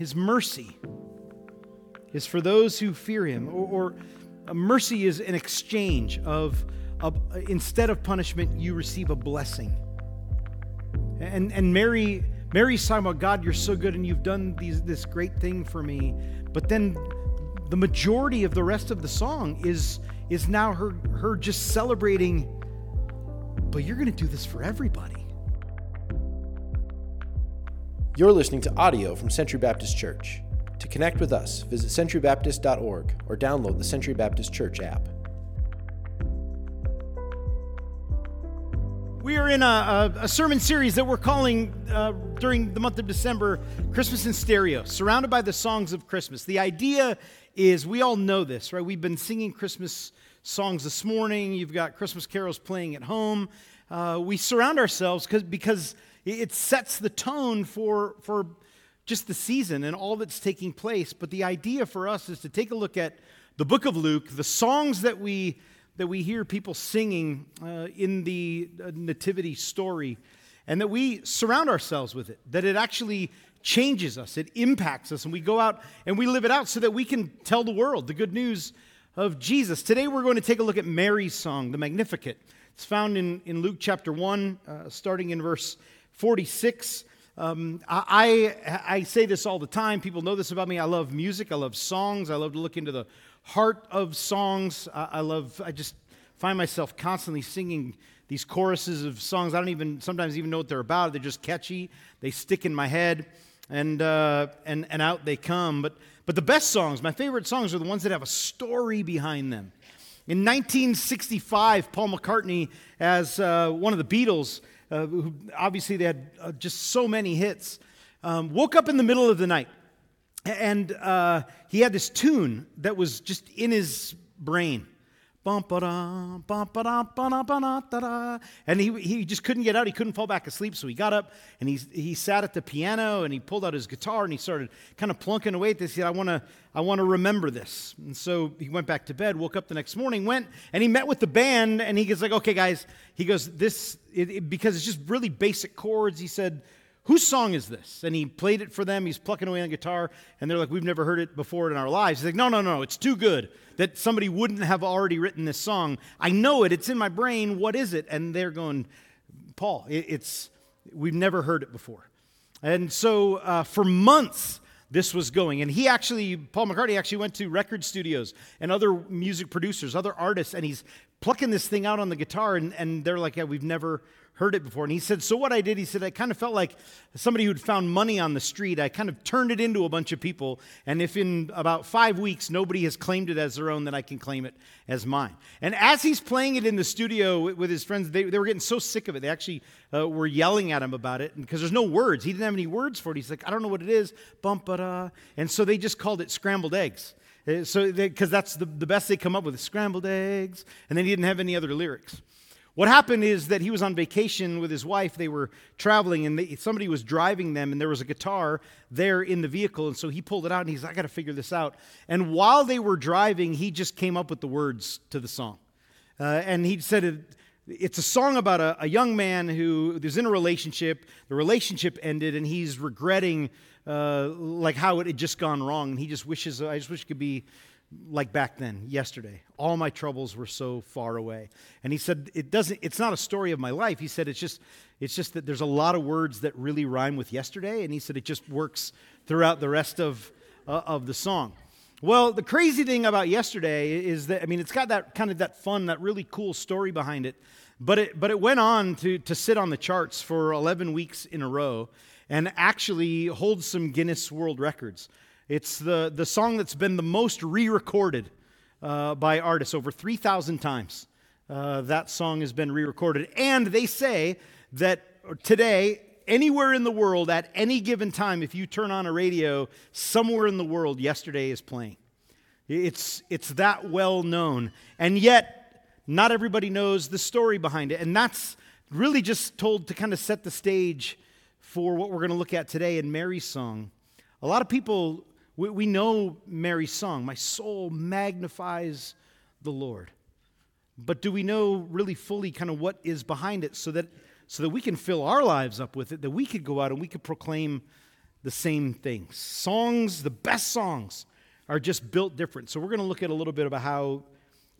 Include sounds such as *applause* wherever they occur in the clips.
his mercy is for those who fear him, or, or mercy is an exchange of, of, instead of punishment, you receive a blessing. And, and Mary, Mary's talking about God, you're so good and you've done these, this great thing for me. But then the majority of the rest of the song is, is now her, her just celebrating, but you're going to do this for everybody. You're listening to audio from Century Baptist Church. To connect with us, visit centurybaptist.org or download the Century Baptist Church app. We are in a, a, a sermon series that we're calling uh, during the month of December Christmas in Stereo, surrounded by the songs of Christmas. The idea is we all know this, right? We've been singing Christmas songs this morning, you've got Christmas carols playing at home. Uh, we surround ourselves because it sets the tone for, for just the season and all that's taking place. But the idea for us is to take a look at the book of Luke, the songs that we, that we hear people singing uh, in the uh, nativity story, and that we surround ourselves with it, that it actually changes us, it impacts us, and we go out and we live it out so that we can tell the world the good news of Jesus. Today we're going to take a look at Mary's song, the Magnificat. It's found in, in Luke chapter 1, uh, starting in verse 46. Um, I, I say this all the time. People know this about me. I love music. I love songs. I love to look into the heart of songs. I, I love, I just find myself constantly singing these choruses of songs. I don't even sometimes even know what they're about. They're just catchy. They stick in my head, and uh, and and out they come. But but the best songs, my favorite songs, are the ones that have a story behind them. In 1965, Paul McCartney, as uh, one of the Beatles, uh, who obviously they had uh, just so many hits, um, woke up in the middle of the night. And uh, he had this tune that was just in his brain. And he, he just couldn't get out. He couldn't fall back asleep. So he got up and he, he sat at the piano and he pulled out his guitar and he started kind of plunking away at this. He said, I want to I wanna remember this. And so he went back to bed, woke up the next morning, went and he met with the band and he goes like, okay, guys, he goes, this, it, it, because it's just really basic chords. He said, Whose song is this? And he played it for them. He's plucking away on the guitar, and they're like, We've never heard it before in our lives. He's like, No, no, no, it's too good that somebody wouldn't have already written this song. I know it, it's in my brain. What is it? And they're going, Paul, it's, we've never heard it before. And so uh, for months, this was going. And he actually, Paul McCartney actually went to record studios and other music producers, other artists, and he's plucking this thing out on the guitar, and, and they're like, yeah, we've never heard it before. And he said, So what I did, he said, I kind of felt like somebody who'd found money on the street. I kind of turned it into a bunch of people. And if in about five weeks nobody has claimed it as their own, then I can claim it as mine. And as he's playing it in the studio with his friends, they, they were getting so sick of it. They actually uh, were yelling at him about it because there's no words. He didn't have any words for it. He's like, I don't know what it is. Bump, da. And so they just called it scrambled eggs. Uh, so, because that's the, the best they come up with, scrambled eggs. And then he didn't have any other lyrics. What happened is that he was on vacation with his wife. They were traveling, and they, somebody was driving them, and there was a guitar there in the vehicle. And so he pulled it out, and he's, I got to figure this out. And while they were driving, he just came up with the words to the song. Uh, and he said, it, it's a song about a, a, young man who is in a relationship. The relationship ended, and he's regretting uh, like how it had just gone wrong. And he just wishes, I just wish it could be like back then, yesterday. All my troubles were so far away. And he said, it doesn't, it's not a story of my life. He said, it's just, it's just that there's a lot of words that really rhyme with yesterday. And he said, it just works throughout the rest of, uh, of the song. Well, the crazy thing about yesterday is that, I mean, it's got that kind of that fun, that really cool story behind it. But it, but it went on to, to sit on the charts for 11 weeks in a row and actually hold some Guinness World Records. It's the, the song that's been the most re recorded uh, by artists, over 3,000 times. Uh, that song has been re recorded. And they say that today, anywhere in the world, at any given time, if you turn on a radio, somewhere in the world, yesterday is playing. It's, it's that well known. And yet, not everybody knows the story behind it. And that's really just told to kind of set the stage for what we're going to look at today in Mary's song. A lot of people we, we know Mary's song, My soul magnifies the Lord. But do we know really fully kind of what is behind it so that, so that we can fill our lives up with it, that we could go out and we could proclaim the same things. Songs, the best songs, are just built different. So we're going to look at a little bit about how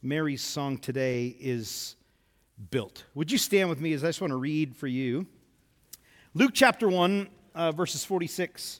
Mary's song today is built. Would you stand with me as I just want to read for you? Luke chapter 1, uh, verses 46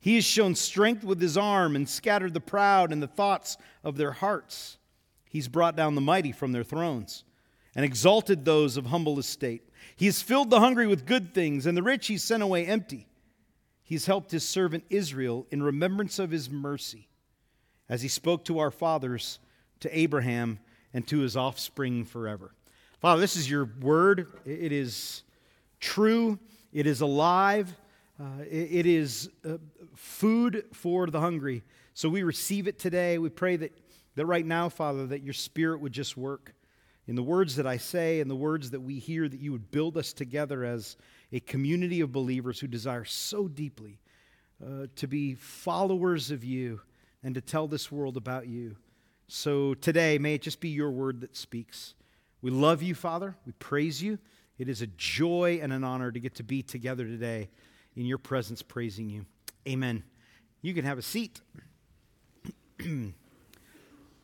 He has shown strength with his arm and scattered the proud in the thoughts of their hearts. He's brought down the mighty from their thrones and exalted those of humble estate. He has filled the hungry with good things, and the rich he's sent away empty. He's helped his servant Israel in remembrance of his mercy, as he spoke to our fathers, to Abraham, and to his offspring forever. Father, this is your word. It is true, it is alive. Uh, it, it is uh, food for the hungry. So we receive it today. We pray that, that right now, Father, that your spirit would just work in the words that I say and the words that we hear, that you would build us together as a community of believers who desire so deeply uh, to be followers of you and to tell this world about you. So today, may it just be your word that speaks. We love you, Father. We praise you. It is a joy and an honor to get to be together today in your presence praising you. Amen. You can have a seat. *clears throat*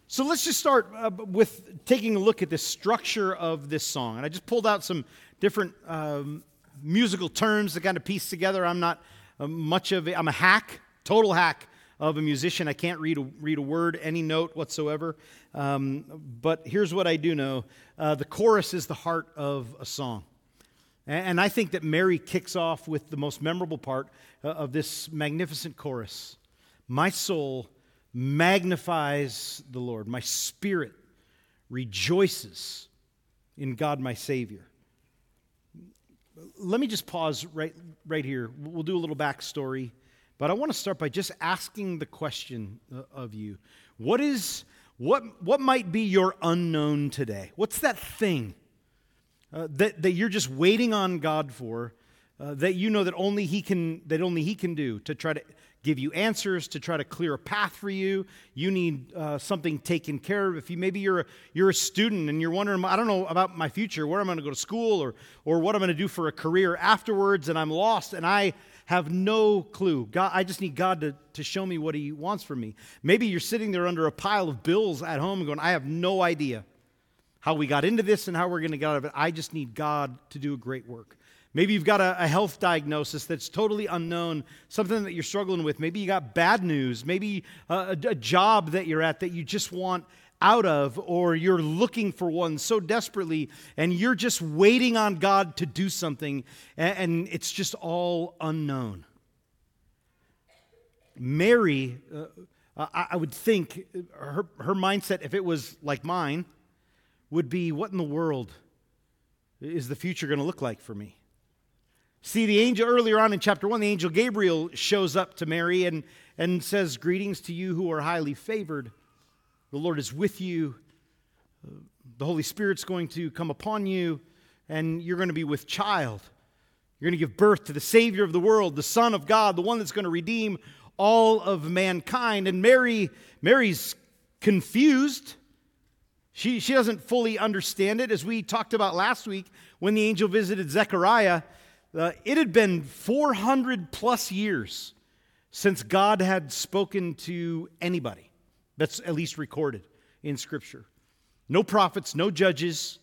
so let's just start uh, with taking a look at the structure of this song. And I just pulled out some different um, musical terms to kind of piece together. I'm not uh, much of a, I'm a hack, total hack of a musician. I can't read a, read a word, any note whatsoever. Um, but here's what I do know uh, the chorus is the heart of a song. And I think that Mary kicks off with the most memorable part uh, of this magnificent chorus My soul magnifies the Lord, my spirit rejoices in God my Savior. Let me just pause right, right here. We'll do a little backstory, but I want to start by just asking the question uh, of you what is what, what might be your unknown today? What's that thing? Uh, that, that you're just waiting on God for, uh, that you know that only He can that only He can do to try to give you answers, to try to clear a path for you. You need uh, something taken care of. If you maybe you're a, you're a student and you're wondering, I don't know about my future, where I'm going to go to school, or or what I'm going to do for a career afterwards, and I'm lost, and I have no clue. God, I just need God to, to show me what He wants for me. Maybe you're sitting there under a pile of bills at home going, I have no idea how we got into this and how we're going to get out of it. I just need God to do a great work. Maybe you've got a, a, health diagnosis that's totally unknown, something that you're struggling with. Maybe you got bad news. Maybe a, a, job that you're at that you just want out of, or you're looking for one so desperately, and you're just waiting on God to do something, and, and it's just all unknown. Mary, uh, I, I would think her, her mindset, if it was like mine, would be what in the world is the future going to look like for me? See, the angel earlier on in chapter 1, the angel Gabriel shows up to Mary and, and says, Greetings to you who are highly favored. The Lord is with you. Uh, the Holy Spirit's going to come upon you, and you're going to be with child. You're going to give birth to the Savior of the world, the Son of God, the one that's going to redeem all of mankind. And Mary, Mary's confused. She, she doesn't fully understand it. As we talked about last week when the angel visited Zechariah, uh, it had been 400 plus years since God had spoken to anybody. That's at least recorded in Scripture. No prophets, no judges,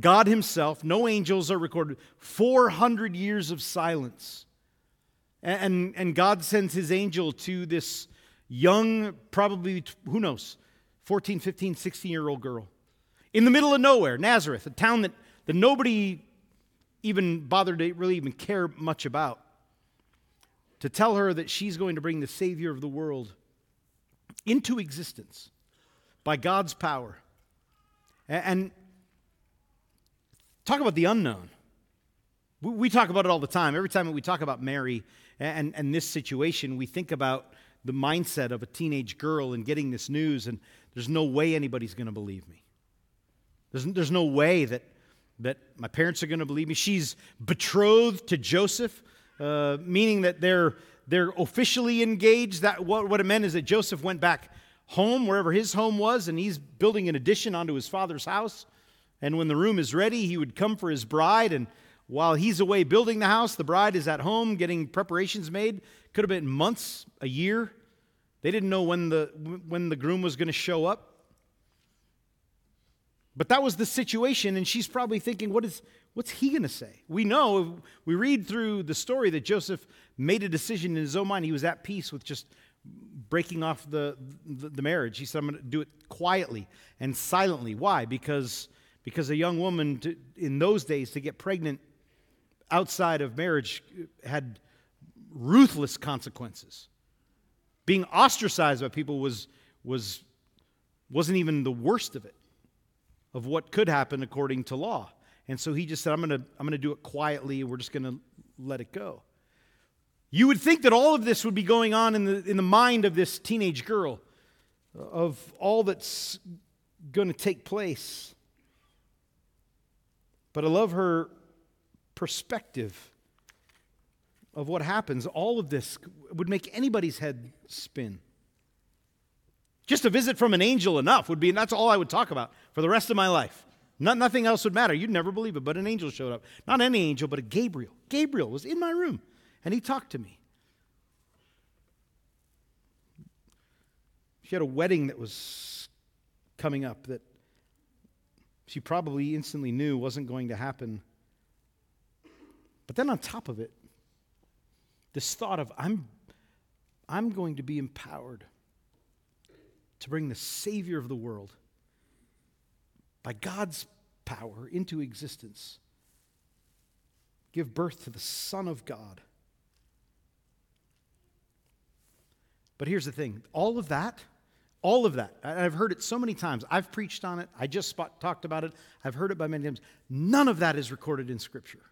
God Himself, no angels are recorded. 400 years of silence. And, and God sends His angel to this young, probably, who knows, 14, 15, 16 year old girl. In the middle of nowhere, Nazareth, a town that, that nobody even bothered to really even care much about, to tell her that she's going to bring the Savior of the world into existence by God's power. And, talk about the unknown. We, we talk about it all the time. Every time we talk about Mary and, and this situation, we think about the mindset of a teenage girl and getting this news, and there's no way anybody's going to believe me. There's, there's no way that, that my parents are going to believe me. She's betrothed to Joseph, uh, meaning that they're, they're officially engaged. That, what, what it meant is that Joseph went back home, wherever his home was, and he's building an addition onto his father's house. And when the room is ready, he would come for his bride. And while he's away building the house, the bride is at home getting preparations made. Could have been months, a year. They didn't know when the, when the groom was going to show up. But that was the situation, and she's probably thinking, what is, what's he going to say? We know, we read through the story that Joseph made a decision in his own mind. He was at peace with just breaking off the, the, the marriage. He said, I'm going to do it quietly and silently. Why? Because, because a young woman to, in those days to get pregnant outside of marriage had ruthless consequences. Being ostracized by people was, was, wasn't even the worst of it, of what could happen according to law. And so he just said, I'm going to I'm going to do it quietly we're just going to let it go. You would think that all of this would be going on in the, in the mind of this teenage girl, of all that's going to take place. But I love her perspective of what happens. All of this would make anybody's head spin. Just a visit from an angel enough would be, and that's all I would talk about for the rest of my life. Not, nothing else would matter. You'd never believe it, but an angel showed up. Not any angel, but a Gabriel. Gabriel was in my room and he talked to me. She had a wedding that was coming up that she probably instantly knew wasn't going to happen. But then on top of it, this thought of I'm, I'm going to be empowered to bring the Savior of the world by God's power into existence, give birth to the Son of God But here's the thing all of that, all of that, I've heard it so many times. I've preached on it, I just talked about it, I've heard it by many times. None of that is recorded in Scripture.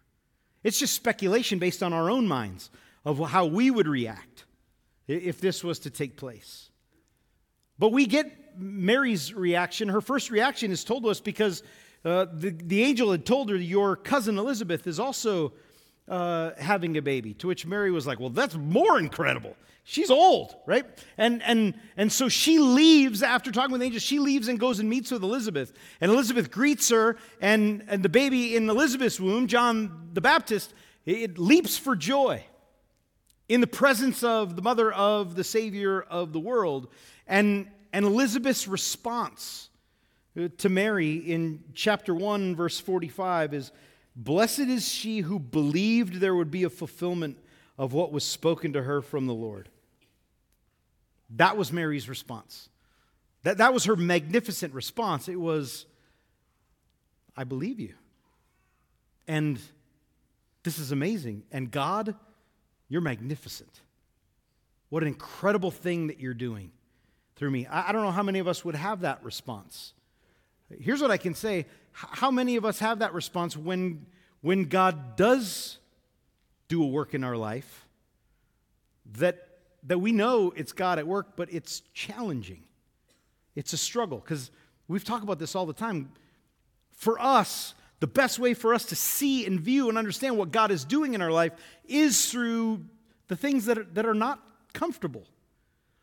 It's just speculation based on our own minds of how we would react if this was to take place. But we get Mary's reaction. Her first reaction is told to us because uh, the, the angel had told her, Your cousin Elizabeth is also uh, having a baby. To which Mary was like, Well, that's more incredible. She's old, right? And, and, and so she leaves after talking with the angel. She leaves and goes and meets with Elizabeth. And Elizabeth greets her, and, and the baby in Elizabeth's womb, John the Baptist, it leaps for joy in the presence of the mother of the Savior of the world. And, and Elizabeth's response uh, to Mary in chapter 1, verse 45 is Blessed is she who believed there would be a fulfillment of what was spoken to her from the Lord. That was Mary's response. That, that was her magnificent response. It was, I believe you. And this is amazing. And God, you're magnificent. What an incredible thing that you're doing through me. I, I don't know how many of us would have that response. Here's what I can say how many of us have that response when, when God does do a work in our life that, that we know it's God at work, but it's challenging? It's a struggle because we've talked about this all the time. For us, the best way for us to see and view and understand what God is doing in our life is through the things that are, that are not comfortable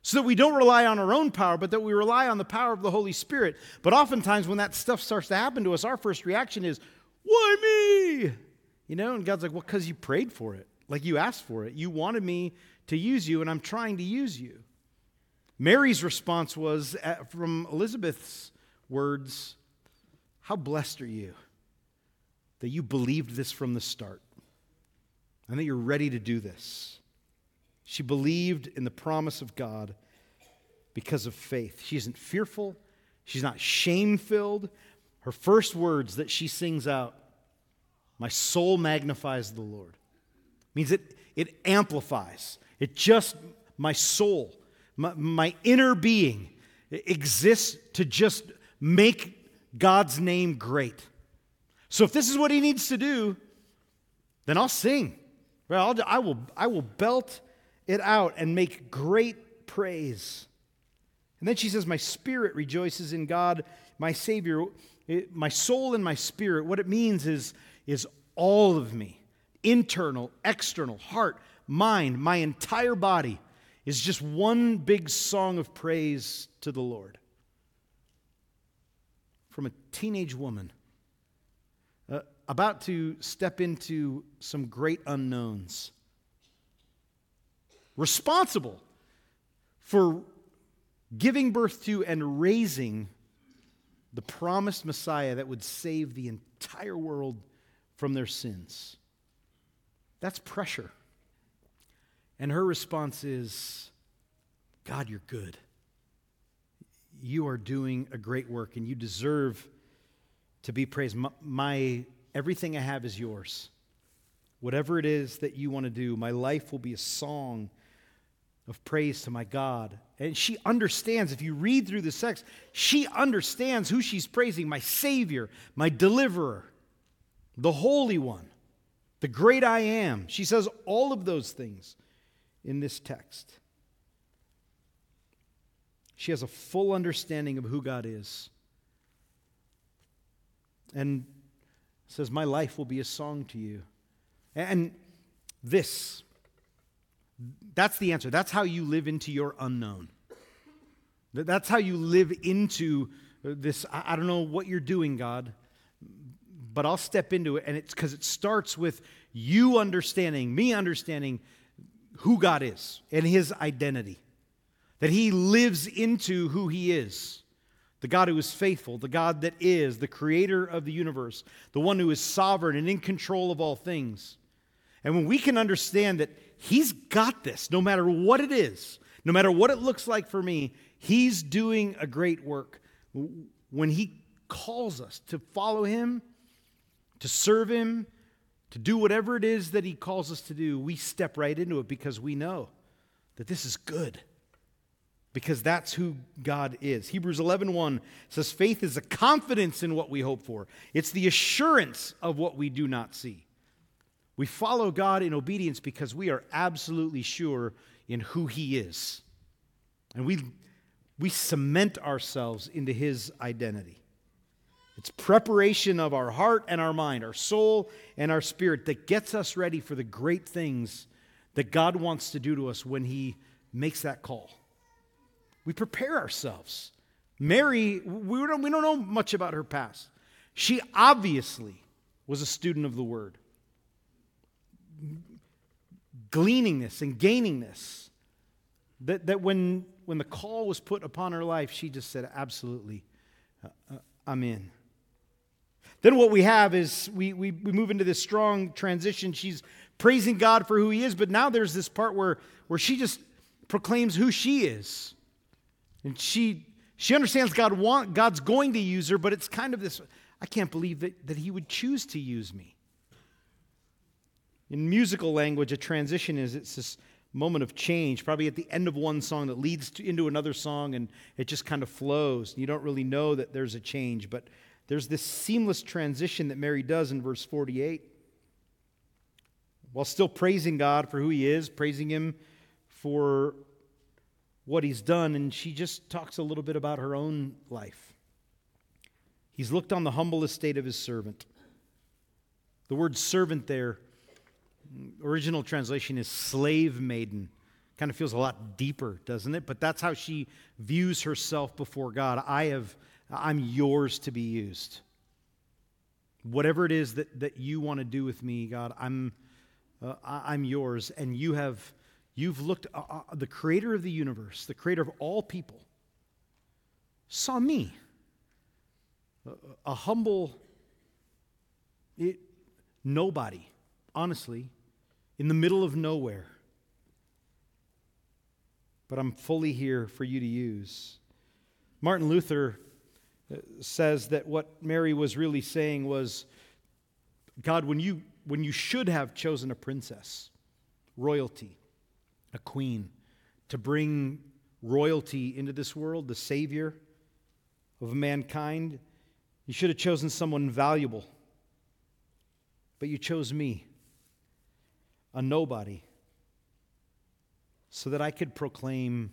so that we don't rely on our own power, but that we rely on the power of the Holy Spirit. But oftentimes, when that stuff starts to happen to us, our first reaction is, Why me? You know, and God's like, Well, because you prayed for it. Like you asked for it. You wanted me to use you, and I'm trying to use you. Mary's response was uh, from Elizabeth's words How blessed are you that you believed this from the start and that you're ready to do this. She believed in the promise of God because of faith. She isn't fearful, she's not shame filled. Her first words that she sings out, My soul magnifies the Lord, means it, it amplifies. It just, my soul, my, my inner being exists to just make God's name great. So if this is what he needs to do, then I'll sing. I'll, I will, I will belt it out and make great praise. And then she says, My spirit rejoices in God, my Savior, it, my soul and my spirit. What it means is, is all of me internal, external, heart, mind, my entire body is just one big song of praise to the Lord. From a teenage woman uh, about to step into some great unknowns, responsible for giving birth to and raising the promised Messiah that would save the entire world from their sins. That's pressure. And her response is God, you're good. You are doing a great work and you deserve to be praised. My, my everything I have is yours. Whatever it is that you want to do, my life will be a song of praise to my God. And she understands, if you read through the text, she understands who she's praising my Savior, my deliverer, the Holy One, the great I am. She says all of those things in this text. She has a full understanding of who God is. And says, My life will be a song to you. And this, that's the answer. That's how you live into your unknown. That's how you live into uh, this. I don't know what you're doing, God, but I'll step into it. And it's because it starts with you understanding, me understanding who God is and his identity. That he lives into who he is. The God who is faithful, the God that is, the creator of the universe, the one who is sovereign and in control of all things. And when we can understand that he's got this, no matter what it is, no matter what it looks like for me, he's doing a great work. When he calls us to follow him, to serve him, to do whatever it is that He calls us to do, we step right into it because we know that this is good. Because that's who God is. Hebrews 11:1 says faith is a confidence in what we hope for. It's the assurance of what we do not see. We follow God in obedience because we are absolutely sure in who he is. And we we cement ourselves into his identity. It's preparation of our heart and our mind, our soul and our spirit that gets us ready for the great things that God wants to do to us when He makes that call. We prepare ourselves. Mary, we don't, we don't know much about her past. She obviously was a student of the Word, gleaning this and gaining this. That, that when, when the call was put upon her life, she just said, Absolutely, uh, uh, I'm in. Then what we have is we, we, we move into this strong transition. She's praising God for who he is, but now there's this part where, where she just proclaims who she is. And she, she understands God want, God's going to use her, but it's kind of this I can't believe that, that he would choose to use me. In musical language, a transition is it's this moment of change, probably at the end of one song that leads to, into another song, and it just kind of flows. You don't really know that there's a change, but there's this seamless transition that Mary does in verse 48. While still praising God for who he is, praising him for what he's done, and she just talks a little bit about her own life. He's looked on the humble estate of his servant. The word servant there, original translation is slave maiden. Kind of feels a lot deeper, doesn't it? But that's how she views herself before God. I have I'm yours to be used. Whatever it is that, that you want to do with me, God, I'm, uh, I'm yours. And you have, you've looked, uh, uh, the creator of the universe, the creator of all people, saw me, a, a humble it, nobody, honestly, in the middle of nowhere. But I'm fully here for you to use. Martin Luther uh, says that what Mary was really saying was God, when you, when you should have chosen a princess, royalty, a queen, to bring royalty into this world, the Savior of mankind, you should have chosen someone valuable. But you chose me, a nobody, so that I could proclaim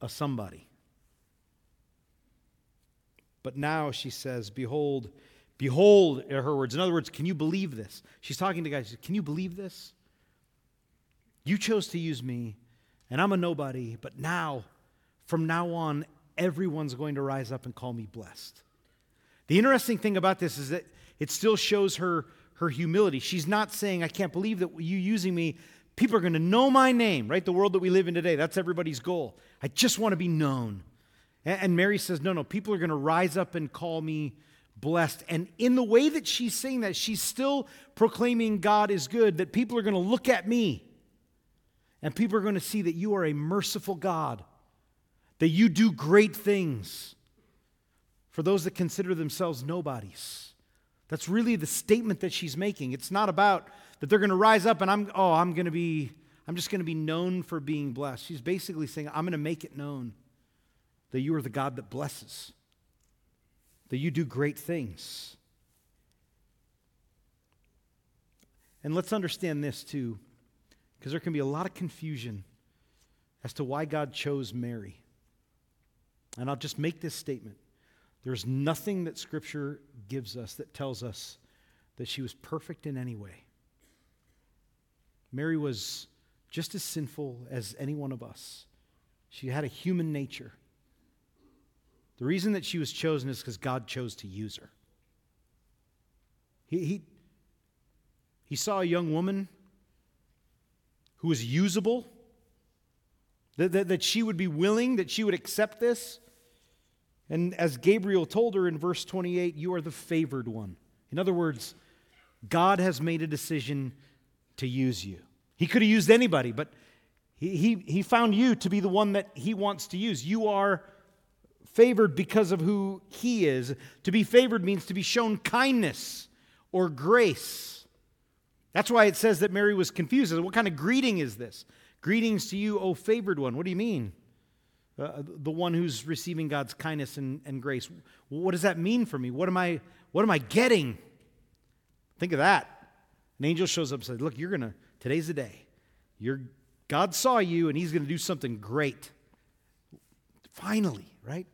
a somebody. But now she says, Behold, behold, are her words. In other words, can you believe this? She's talking to guys, can you believe this? You chose to use me, and I'm a nobody, but now, from now on, everyone's going to rise up and call me blessed. The interesting thing about this is that it still shows her her humility. She's not saying, I can't believe that you using me. People are going to know my name, right? The world that we live in today, that's everybody's goal. I just want to be known. And Mary says, No, no, people are going to rise up and call me blessed. And in the way that she's saying that, she's still proclaiming God is good, that people are going to look at me and people are going to see that you are a merciful God, that you do great things for those that consider themselves nobodies. That's really the statement that she's making. It's not about that they're going to rise up and I'm, oh, I'm going to be, I'm just going to be known for being blessed. She's basically saying, I'm going to make it known that you are the God that blesses, that you do great things. And let's understand this too, because there can be a lot of confusion as to why God chose Mary. And I'll just make this statement there's nothing that Scripture gives us that tells us that she was perfect in any way. Mary was just as sinful as any one of us. She had a human nature. The reason that she was chosen is because God chose to use her. He, he, he saw a young woman who was usable, that, that, that she would be willing, that she would accept this. And as Gabriel told her in verse 28, you are the favored one. In other words, God has made a decision to use you. He could have used anybody, but he, he, he found you to be the one that he wants to use. You are favored because of who he is. To be favored means to be shown kindness or grace. That's why it says that Mary was confused. What kind of greeting is this? Greetings to you, O favored one. What do you mean? Uh, the one who's receiving God's kindness and, and grace. What does that mean for me? What am I, what am I getting? Think of that. An angel shows up and says, Look, you're going to, today's the day. You're, God saw you and he's going to do something great. Finally, right?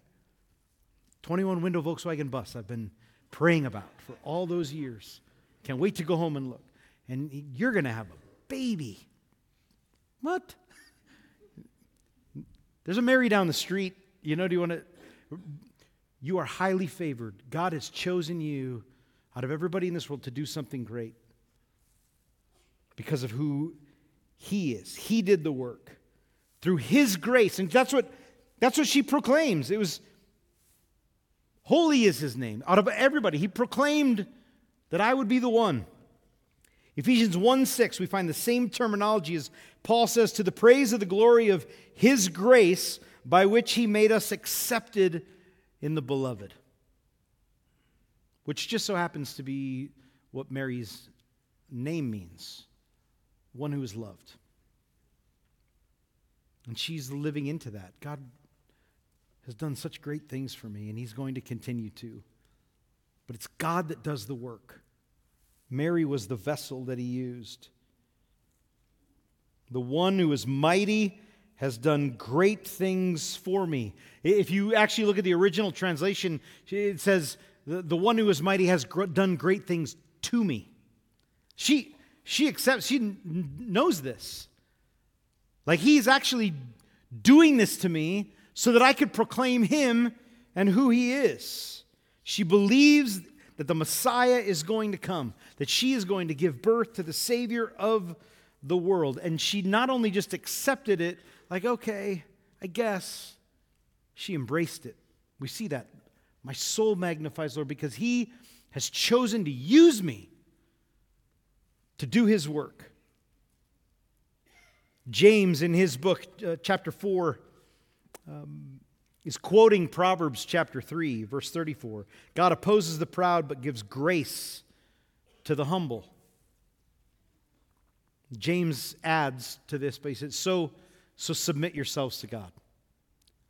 21 window Volkswagen bus I've been praying about for all those years. Can't wait to go home and look. And you're going to have a baby. What? There's a Mary down the street. You know, do you want to? You are highly favored. God has chosen you out of everybody in this world to do something great because of who He is. He did the work through His grace. And that's what, that's what she proclaims. It was holy is His name. Out of everybody, He proclaimed that I would be the one. Ephesians 1 6, we find the same terminology as Paul says, to the praise of the glory of his grace by which he made us accepted in the beloved. Which just so happens to be what Mary's name means one who is loved. And she's living into that. God has done such great things for me, and he's going to continue to. But it's God that does the work. Mary was the vessel that he used. The one who is mighty has done great things for me. If you actually look at the original translation, it says, the, one who is mighty has done great things to me. She, she accepts, she knows this. Like he's actually doing this to me so that I could proclaim him and who he is. She believes that the Messiah is going to come, that she is going to give birth to the Savior of the world. And she not only just accepted it, like, okay, I guess, she embraced it. We see that. My soul magnifies Lord because he has chosen to use me to do his work. James, in his book, uh, chapter 4, um, is quoting Proverbs chapter 3, verse 34. God opposes the proud but gives grace to the humble. James adds to this, but he says, so, so submit yourselves to God.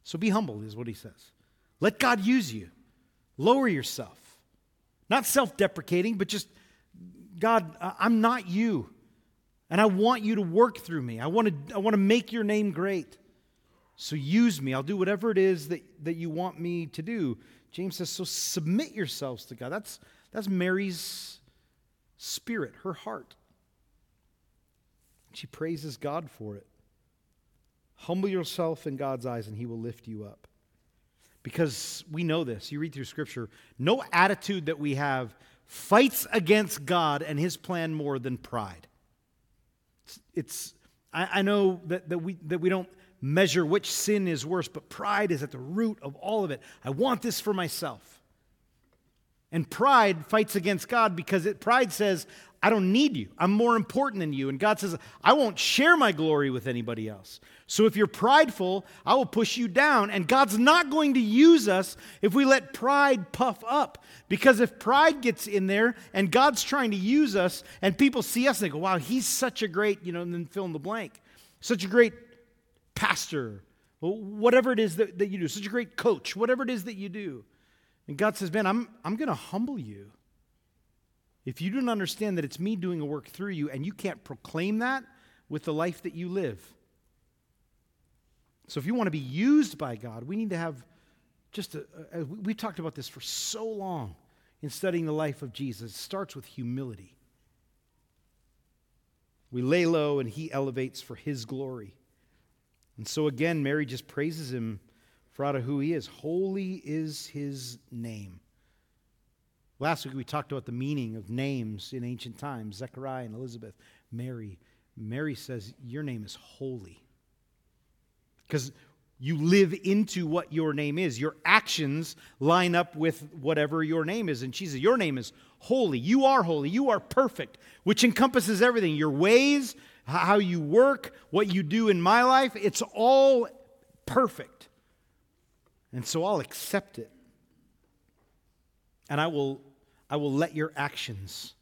So be humble, is what he says. Let God use you. Lower yourself. Not self deprecating, but just, God, I'm not you. And I want you to work through me. I want to, I want to make your name great. So use me. I'll do whatever it is that, that you want me to do. James says, So submit yourselves to God. That's, that's Mary's spirit, her heart. She praises God for it. Humble yourself in God's eyes, and He will lift you up. Because we know this. You read through Scripture, no attitude that we have fights against God and His plan more than pride. It's, it's I, I, know that, that, we, that we don't measure which sin is worse, but pride is at the root of all of it. I want this for myself. And pride fights against God because it, pride says, I don't need you. I'm more important than you. And God says, I won't share my glory with anybody else. So if you're prideful, I will push you down. And God's not going to use us if we let pride puff up. Because if pride gets in there and God's trying to use us and people see us and they go, wow, he's such a great, you know, and then fill in the blank, such a great pastor, whatever it is that, that you do, such a great coach, whatever it is that you do. And God says, man, I'm, I'm going to humble you. If you don't understand that it's me doing a work through you and you can't proclaim that with the life that you live. So if you want to be used by God, we need to have just a, a we've talked about this for so long in studying the life of Jesus. It starts with humility. We lay low and he elevates for his glory. And so again, Mary just praises him for out of who he is. Holy is his name. Last week we talked about the meaning of names in ancient times Zechariah and Elizabeth, Mary. Mary says, Your name is holy. Because you live into what your name is. Your actions line up with whatever your name is. And she says, Your name is holy. You are holy. You are perfect, which encompasses everything your ways, how you work, what you do in my life. It's all perfect. And so I'll accept it. And I will, I will let your actions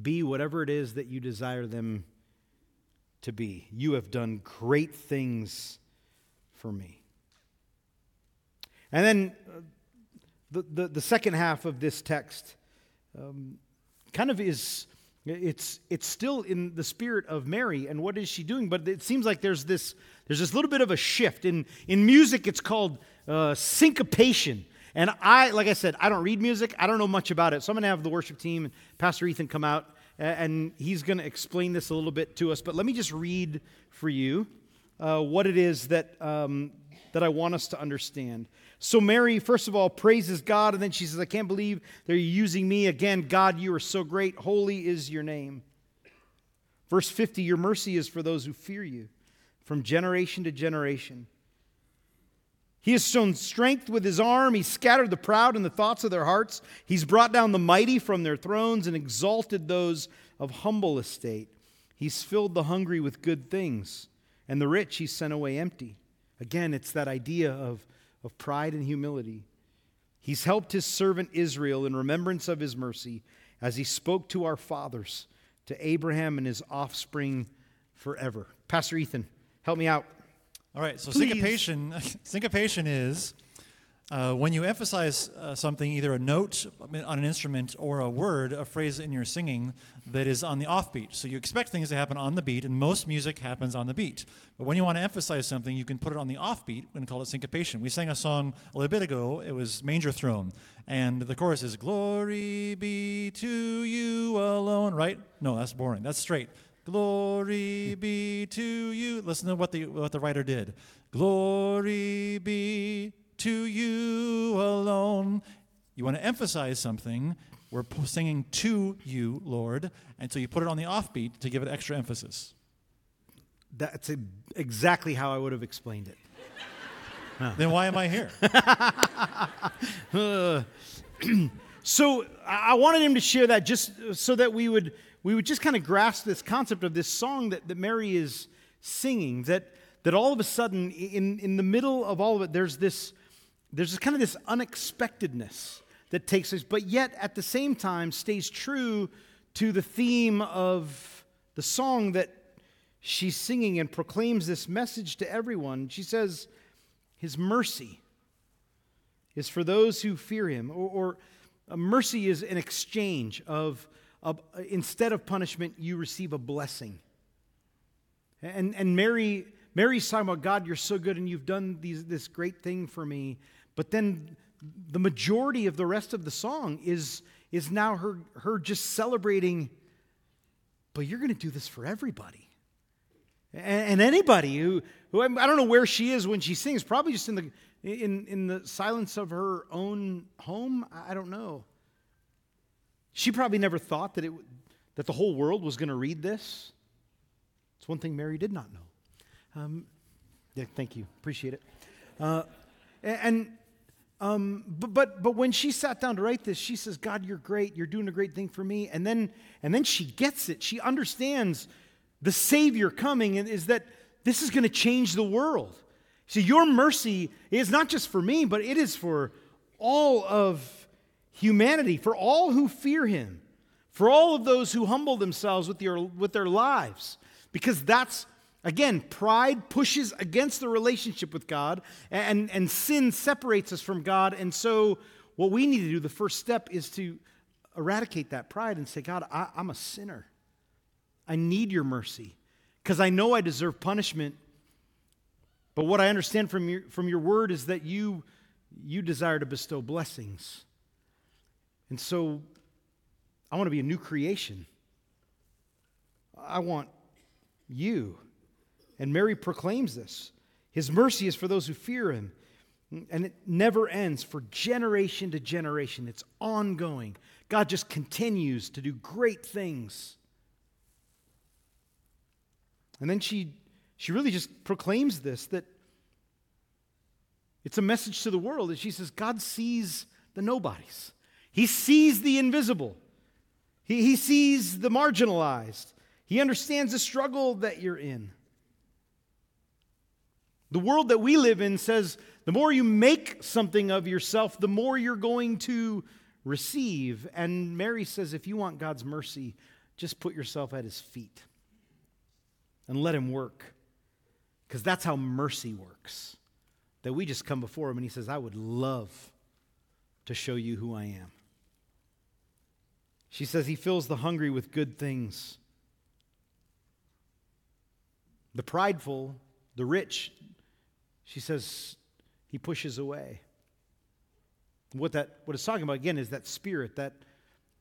be whatever it is that you desire them to be. You have done great things for me. And then uh, the, the, the, second half of this text um, kind of is it's, it's still in the spirit of Mary, and what is she doing? But it seems like there's this, there's this little bit of a shift. In, in music, it's called uh, syncopation. And I, like I said, I don't read music. I don't know much about it. So I'm going to have the worship team and Pastor Ethan come out, and he's going to explain this a little bit to us. But let me just read for you uh, what it is that, um, that I want us to understand. So Mary, first of all, praises God, and then she says, I can't believe they're using me. Again, God, you are so great. Holy is your name. Verse 50 Your mercy is for those who fear you from generation to generation. He has shown strength with his arm. He's scattered the proud in the thoughts of their hearts. He's brought down the mighty from their thrones and exalted those of humble estate. He's filled the hungry with good things, and the rich he's sent away empty. Again, it's that idea of, of pride and humility. He's helped his servant Israel in remembrance of his mercy as he spoke to our fathers, to Abraham and his offspring forever. Pastor Ethan, help me out. All right, so Please. syncopation, *laughs* syncopation is uh, when you emphasize uh, something, either a note on an instrument or a word, a phrase in your singing that is on the offbeat. So you expect things to happen on the beat, and most music happens on the beat. But when you want to emphasize something, you can put it on the offbeat and call it syncopation. We sang a song a little bit ago, it was Manger Throne, and the chorus is Glory be to you alone, right? No, that's boring. That's straight. Glory be to you. Listen to what the, what the writer did. Glory be to you alone. You want to emphasize something. We're singing to you, Lord. And so you put it on the offbeat to give it extra emphasis. That's exactly how I would have explained it. Then why am I here? uh, *laughs* so I wanted him to share that just so that we would we would just kind of grasp this concept of this song that, that Mary is singing, that, that all of a sudden, in, in the middle of all of it, there's this, there's kind of this unexpectedness that takes place, but yet at the same time stays true to the theme of the song that she's singing and proclaims this message to everyone. She says, His mercy is for those who fear him, or, or mercy is an exchange of a, instead of punishment, you receive a blessing. And, and Mary, Mary's talking about, God, you're so good and you've done these, this great thing for me. But then the majority of the rest of the song is, is now her, her just celebrating, but you're going to do this for everybody. And, and anybody who, who, I don't know where she is when she sings, probably just in the, in, in the silence of her own home. I don't know. She probably never thought that, it, that the whole world was going to read this. It's one thing Mary did not know. Um, yeah, thank you. Appreciate it. Uh, and um, but, but but when she sat down to write this, she says, "God, you're great. You're doing a great thing for me." And then and then she gets it. She understands the Savior coming, and is that this is going to change the world. See, your mercy is not just for me, but it is for all of humanity, for all who fear Him, for all of those who humble themselves with, your, with their lives, because that's Again, pride pushes against the relationship with God, and, and sin separates us from God. And so, what we need to do, the first step, is to eradicate that pride and say, God, I, I'm a sinner. I need your mercy because I know I deserve punishment. But what I understand from your, from your word is that you, you desire to bestow blessings. And so, I want to be a new creation. I want you. And Mary proclaims this. His mercy is for those who fear him. And it never ends for generation to generation. It's ongoing. God just continues to do great things. And then she, she really just proclaims this that it's a message to the world. And she says, God sees the nobodies, He sees the invisible, He, he sees the marginalized, He understands the struggle that you're in. The world that we live in says the more you make something of yourself, the more you're going to receive. And Mary says if you want God's mercy, just put yourself at his feet and let him work. Because that's how mercy works. That we just come before him and he says, I would love to show you who I am. She says he fills the hungry with good things. The prideful, the rich, she says he pushes away. What that what it's talking about again is that spirit, that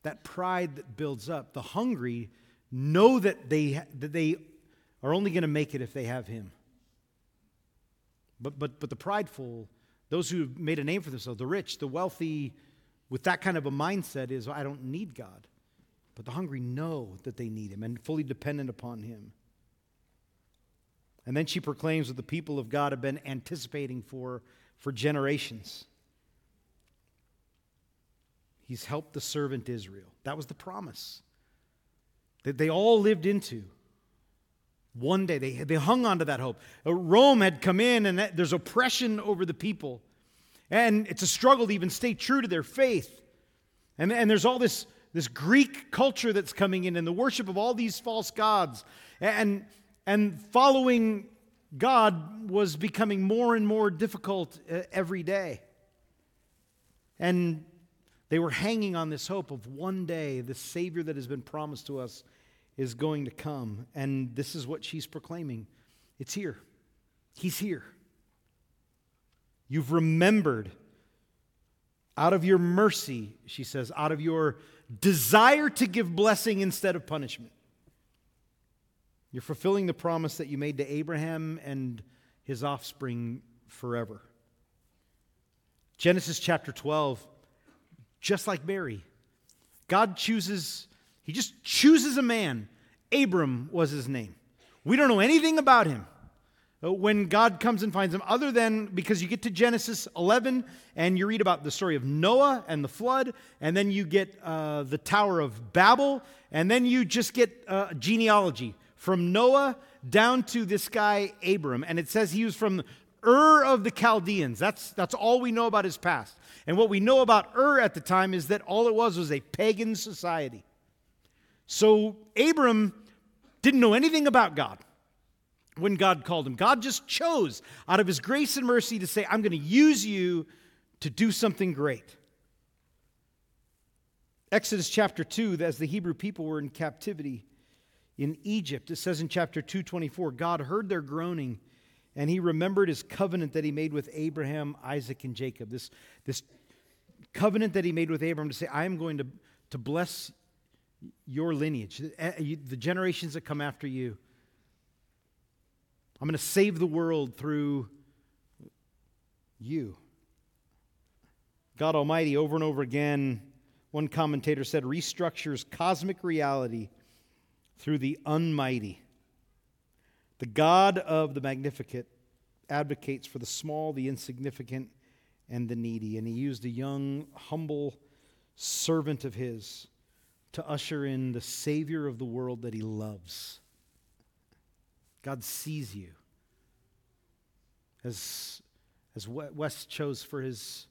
that pride that builds up. The hungry know that they that they are only going to make it if they have him. But but but the prideful, those who have made a name for themselves, the rich, the wealthy, with that kind of a mindset is I don't need God. But the hungry know that they need him and fully dependent upon him. And then she proclaims that the people of God have been anticipating for, for generations. He's helped the servant Israel. That was the promise that they all lived into. One day, they, they hung on to that hope. Uh, Rome had come in, and that, there's oppression over the people. And it's a struggle to even stay true to their faith. And, and there's all this, this Greek culture that's coming in, and the worship of all these false gods. And, and following God was becoming more and more difficult uh, every day. And they were hanging on this hope of one day the Savior that has been promised to us is going to come. And this is what she's proclaiming it's here. He's here. You've remembered out of your mercy, she says, out of your desire to give blessing instead of punishment. You're fulfilling the promise that you made to Abraham and his offspring forever. Genesis chapter 12, just like Mary, God chooses, he just chooses a man. Abram was his name. We don't know anything about him uh, when God comes and finds him, other than because you get to Genesis 11 and you read about the story of Noah and the flood, and then you get uh, the Tower of Babel, and then you just get uh, genealogy from Noah down to this guy, Abram. And it says he was from Ur of the Chaldeans. That's, that's all we know about his past. And what we know about Ur at the time is that all it was was a pagan society. So Abram didn't know anything about God when God called him. God just chose out of his grace and mercy to say, I'm going to use you to do something great. Exodus chapter 2, as the Hebrew people were in captivity, in Egypt. It says in chapter 224 God heard their groaning And he remembered his covenant that he made with Abraham, Isaac, and Jacob. This, this covenant that he made with Abraham to say, I am going to, to bless your lineage, the eh, generations that come after you. I'm going to save the world through you. God Almighty, over and over again, one commentator said, restructures cosmic reality through the unmighty. The God of the Magnificat advocates for the small, the insignificant, and the needy. And he used a young, humble servant of his to usher in the Savior of the world that he loves. God sees you. As, as Wes chose for his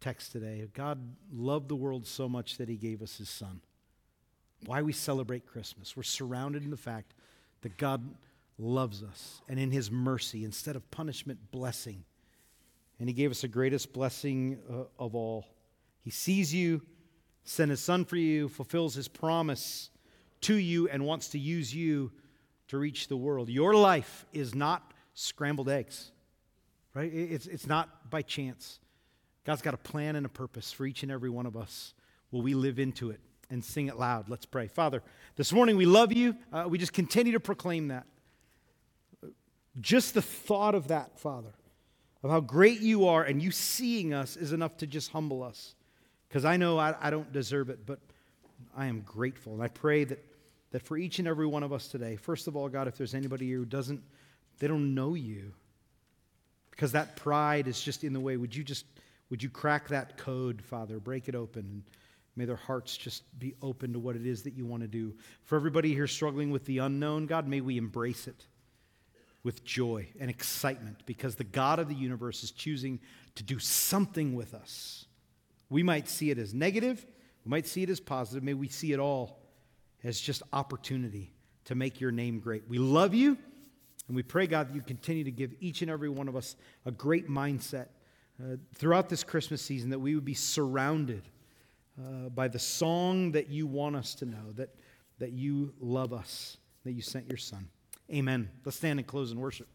text today, God loved the world so much that he gave us his son. Why we celebrate Christmas. We're surrounded in the fact that God loves us and in his mercy, instead of punishment, blessing. And he gave us the greatest blessing uh, of all. He sees you, sent his son for you, fulfills his promise to you, and wants to use you to reach the world. Your life is not scrambled eggs, right? It's, it's not by chance. God's got a plan and a purpose for each and every one of us. Will we live into it and sing it loud? Let's pray. Father, this morning we love you. Uh, we just continue to proclaim that. Just the thought of that, Father, of how great you are and you seeing us is enough to just humble us. Because I know I, I don't deserve it, but I am grateful. And I pray that, that for each and every one of us today, first of all, God, if there's anybody here who doesn't, they don't know you, because that pride is just in the way, would you just, would you crack that code, Father? Break it open. May their hearts just be open to what it is that you want to do. For everybody here struggling with the unknown, God, may we embrace it with joy and excitement because the God of the universe is choosing to do something with us. We might see it as negative, we might see it as positive. May we see it all as just opportunity to make your name great. We love you, and we pray, God, that you continue to give each and every one of us a great mindset uh, throughout this Christmas season, that we would be surrounded uh, by the song that you want us to know, that, that you love us, that you sent your Son. Amen. Let's stand and close in worship.